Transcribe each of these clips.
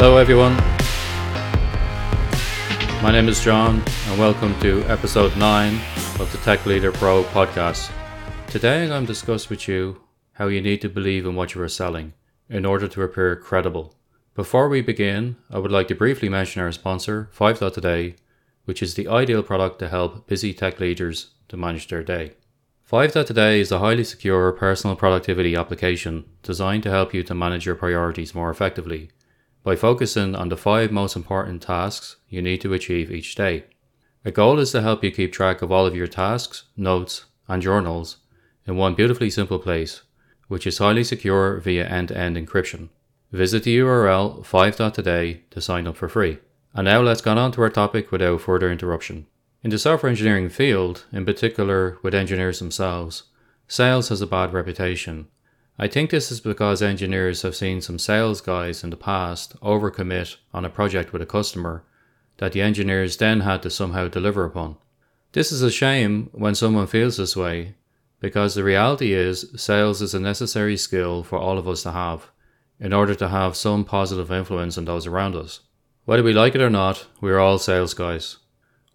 Hello, everyone. My name is John, and welcome to episode 9 of the Tech Leader Pro podcast. Today, I'm going to discuss with you how you need to believe in what you are selling in order to appear credible. Before we begin, I would like to briefly mention our sponsor, 5 Today, which is the ideal product to help busy tech leaders to manage their day. 5 Today is a highly secure personal productivity application designed to help you to manage your priorities more effectively by focusing on the five most important tasks you need to achieve each day. A goal is to help you keep track of all of your tasks, notes, and journals in one beautifully simple place, which is highly secure via end to end encryption. Visit the URL 5.today to sign up for free. And now let's get on to our topic without further interruption. In the software engineering field, in particular with engineers themselves, sales has a bad reputation. I think this is because engineers have seen some sales guys in the past overcommit on a project with a customer that the engineers then had to somehow deliver upon. This is a shame when someone feels this way, because the reality is sales is a necessary skill for all of us to have in order to have some positive influence on those around us. Whether we like it or not, we are all sales guys.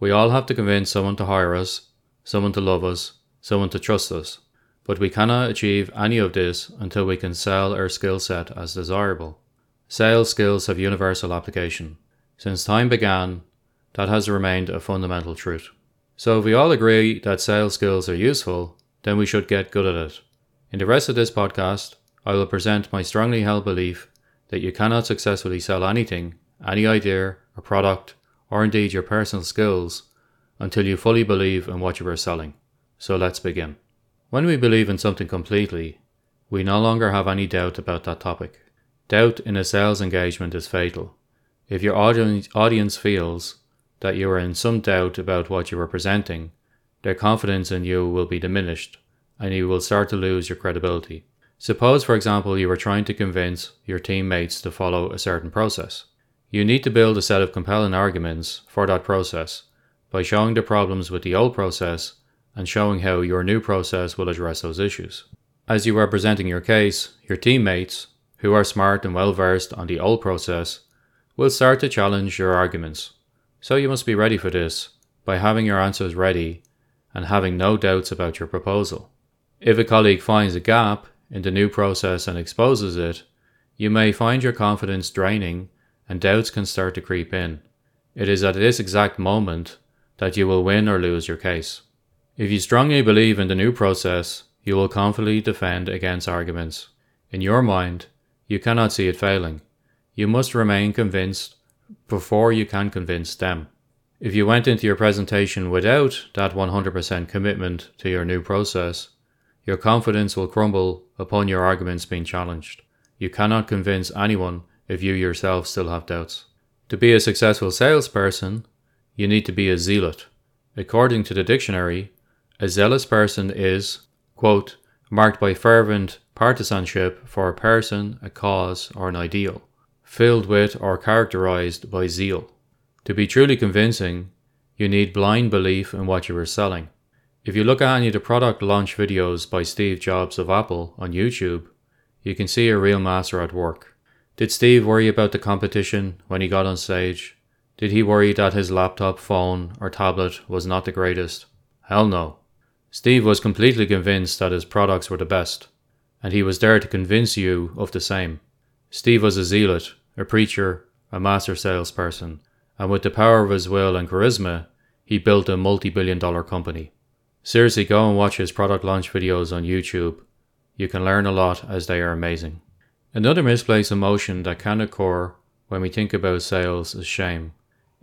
We all have to convince someone to hire us, someone to love us, someone to trust us. But we cannot achieve any of this until we can sell our skill set as desirable. Sales skills have universal application. Since time began, that has remained a fundamental truth. So if we all agree that sales skills are useful, then we should get good at it. In the rest of this podcast, I will present my strongly held belief that you cannot successfully sell anything, any idea a product, or indeed your personal skills, until you fully believe in what you are selling. So let's begin. When we believe in something completely, we no longer have any doubt about that topic. Doubt in a sales engagement is fatal. If your audience feels that you are in some doubt about what you are presenting, their confidence in you will be diminished and you will start to lose your credibility. Suppose, for example, you are trying to convince your teammates to follow a certain process. You need to build a set of compelling arguments for that process by showing the problems with the old process and showing how your new process will address those issues. As you are presenting your case, your teammates, who are smart and well versed on the old process, will start to challenge your arguments. So you must be ready for this by having your answers ready and having no doubts about your proposal. If a colleague finds a gap in the new process and exposes it, you may find your confidence draining and doubts can start to creep in. It is at this exact moment that you will win or lose your case. If you strongly believe in the new process, you will confidently defend against arguments. In your mind, you cannot see it failing. You must remain convinced before you can convince them. If you went into your presentation without that 100% commitment to your new process, your confidence will crumble upon your arguments being challenged. You cannot convince anyone if you yourself still have doubts. To be a successful salesperson, you need to be a zealot. According to the dictionary, a zealous person is, quote, marked by fervent partisanship for a person, a cause, or an ideal, filled with or characterized by zeal. To be truly convincing, you need blind belief in what you are selling. If you look at any of the product launch videos by Steve Jobs of Apple on YouTube, you can see a real master at work. Did Steve worry about the competition when he got on stage? Did he worry that his laptop, phone, or tablet was not the greatest? Hell no. Steve was completely convinced that his products were the best, and he was there to convince you of the same. Steve was a zealot, a preacher, a master salesperson, and with the power of his will and charisma, he built a multi billion dollar company. Seriously, go and watch his product launch videos on YouTube. You can learn a lot as they are amazing. Another misplaced emotion that can occur when we think about sales is shame.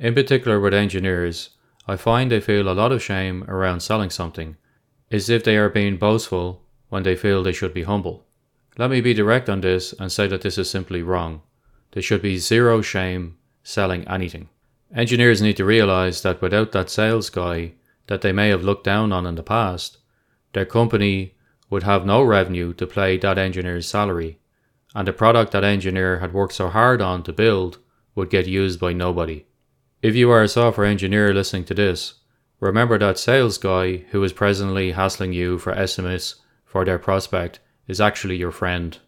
In particular, with engineers, I find they feel a lot of shame around selling something, as if they are being boastful when they feel they should be humble. Let me be direct on this and say that this is simply wrong. There should be zero shame selling anything. Engineers need to realize that without that sales guy, that they may have looked down on in the past, their company would have no revenue to pay that engineer's salary, and the product that engineer had worked so hard on to build would get used by nobody. If you are a software engineer listening to this, remember that sales guy who is presently hassling you for estimates for their prospect is actually your friend.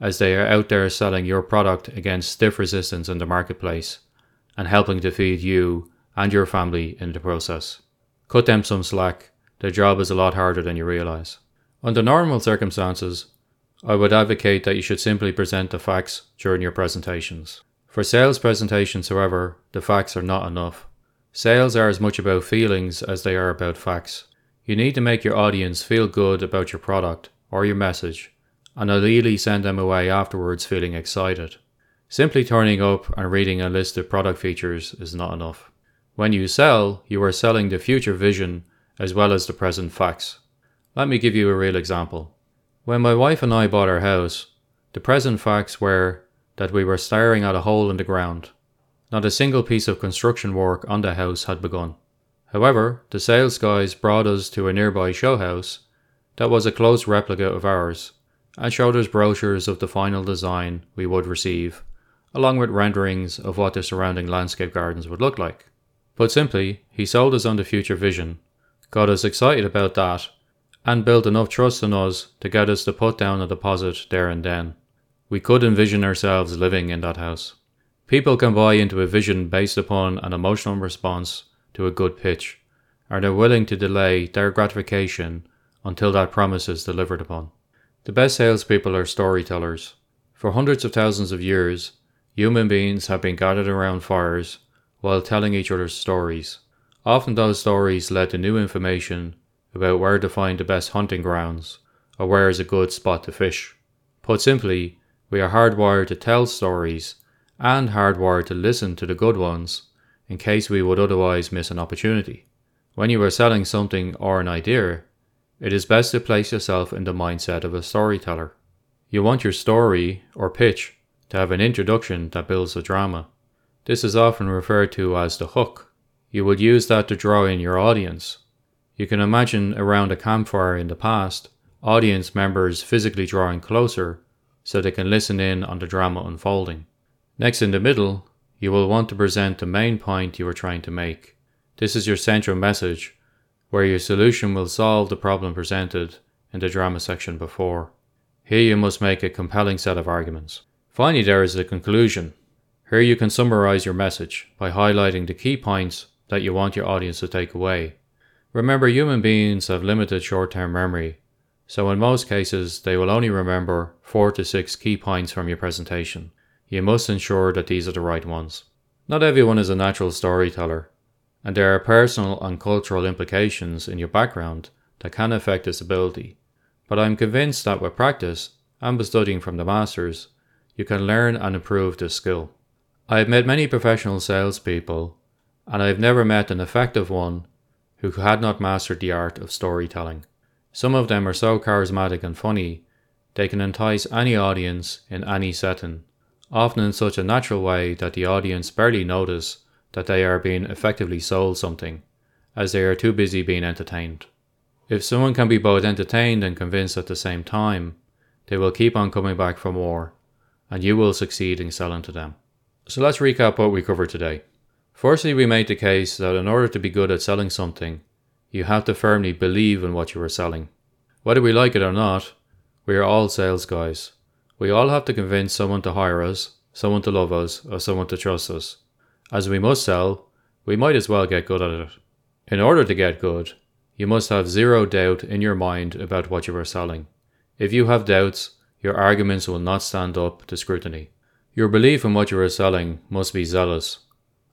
as they are out there selling your product against stiff resistance in the marketplace and helping to feed you and your family in the process. Cut them some slack. Their job is a lot harder than you realize. Under normal circumstances, I would advocate that you should simply present the facts during your presentations. For sales presentations, however, the facts are not enough. Sales are as much about feelings as they are about facts. You need to make your audience feel good about your product or your message, and ideally send them away afterwards feeling excited. Simply turning up and reading a list of product features is not enough. When you sell, you are selling the future vision as well as the present facts. Let me give you a real example. When my wife and I bought our house, the present facts were that we were staring at a hole in the ground. Not a single piece of construction work on the house had begun. However, the sales guys brought us to a nearby show house that was a close replica of ours and showed us brochures of the final design we would receive, along with renderings of what the surrounding landscape gardens would look like. Put simply, he sold us on the future vision, got us excited about that, and built enough trust in us to get us to put down a deposit there and then. We could envision ourselves living in that house. People can buy into a vision based upon an emotional response to a good pitch, and are willing to delay their gratification until that promise is delivered upon. The best salespeople are storytellers. For hundreds of thousands of years, human beings have been gathered around fires while telling each other stories. Often those stories led to new information about where to find the best hunting grounds or where is a good spot to fish. Put simply, we are hardwired to tell stories and hardwired to listen to the good ones in case we would otherwise miss an opportunity. When you are selling something or an idea, it is best to place yourself in the mindset of a storyteller. You want your story or pitch to have an introduction that builds a drama. This is often referred to as the hook. You would use that to draw in your audience. You can imagine around a campfire in the past, audience members physically drawing closer so they can listen in on the drama unfolding. Next in the middle, you will want to present the main point you are trying to make. This is your central message, where your solution will solve the problem presented in the drama section before. Here you must make a compelling set of arguments. Finally, there is the conclusion. Here you can summarize your message by highlighting the key points that you want your audience to take away. Remember, human beings have limited short term memory, so in most cases, they will only remember four to six key points from your presentation. You must ensure that these are the right ones. Not everyone is a natural storyteller, and there are personal and cultural implications in your background that can affect this ability. But I'm convinced that with practice and by studying from the masters, you can learn and improve this skill. I have met many professional salespeople, and I have never met an effective one who had not mastered the art of storytelling. Some of them are so charismatic and funny, they can entice any audience in any setting often in such a natural way that the audience barely notice that they are being effectively sold something, as they are too busy being entertained. If someone can be both entertained and convinced at the same time, they will keep on coming back for more, and you will succeed in selling to them. So let's recap what we covered today. Firstly, we made the case that in order to be good at selling something, you have to firmly believe in what you are selling. Whether we like it or not, we are all sales guys, we all have to convince someone to hire us, someone to love us, or someone to trust us. As we must sell, we might as well get good at it. In order to get good, you must have zero doubt in your mind about what you are selling. If you have doubts, your arguments will not stand up to scrutiny. Your belief in what you are selling must be zealous.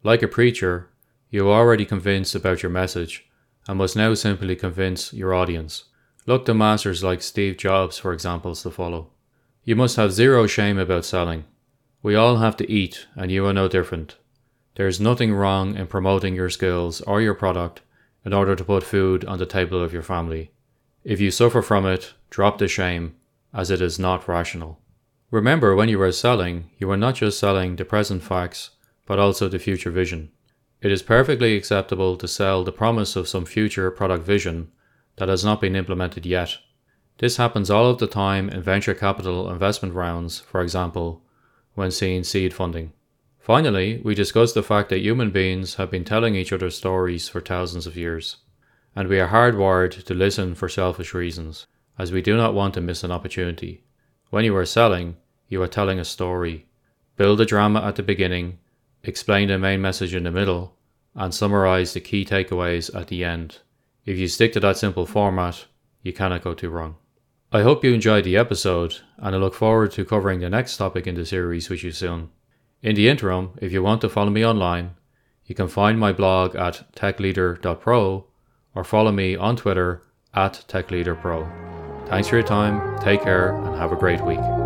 Like a preacher, you are already convinced about your message and must now simply convince your audience. Look to masters like Steve Jobs for examples to follow. You must have zero shame about selling. We all have to eat, and you are no different. There is nothing wrong in promoting your skills or your product in order to put food on the table of your family. If you suffer from it, drop the shame, as it is not rational. Remember, when you are selling, you are not just selling the present facts, but also the future vision. It is perfectly acceptable to sell the promise of some future product vision that has not been implemented yet this happens all of the time in venture capital investment rounds, for example, when seeing seed funding. Finally, we discussed the fact that human beings have been telling each other stories for thousands of years, and we are hardwired to listen for selfish reasons, as we do not want to miss an opportunity. When you are selling, you are telling a story. Build a drama at the beginning, explain the main message in the middle, and summarize the key takeaways at the end. If you stick to that simple format, you cannot go too wrong. I hope you enjoyed the episode, and I look forward to covering the next topic in the series with you soon. In the interim, if you want to follow me online, you can find my blog at techleader.pro or follow me on Twitter at techleaderpro. Thanks for your time, take care, and have a great week.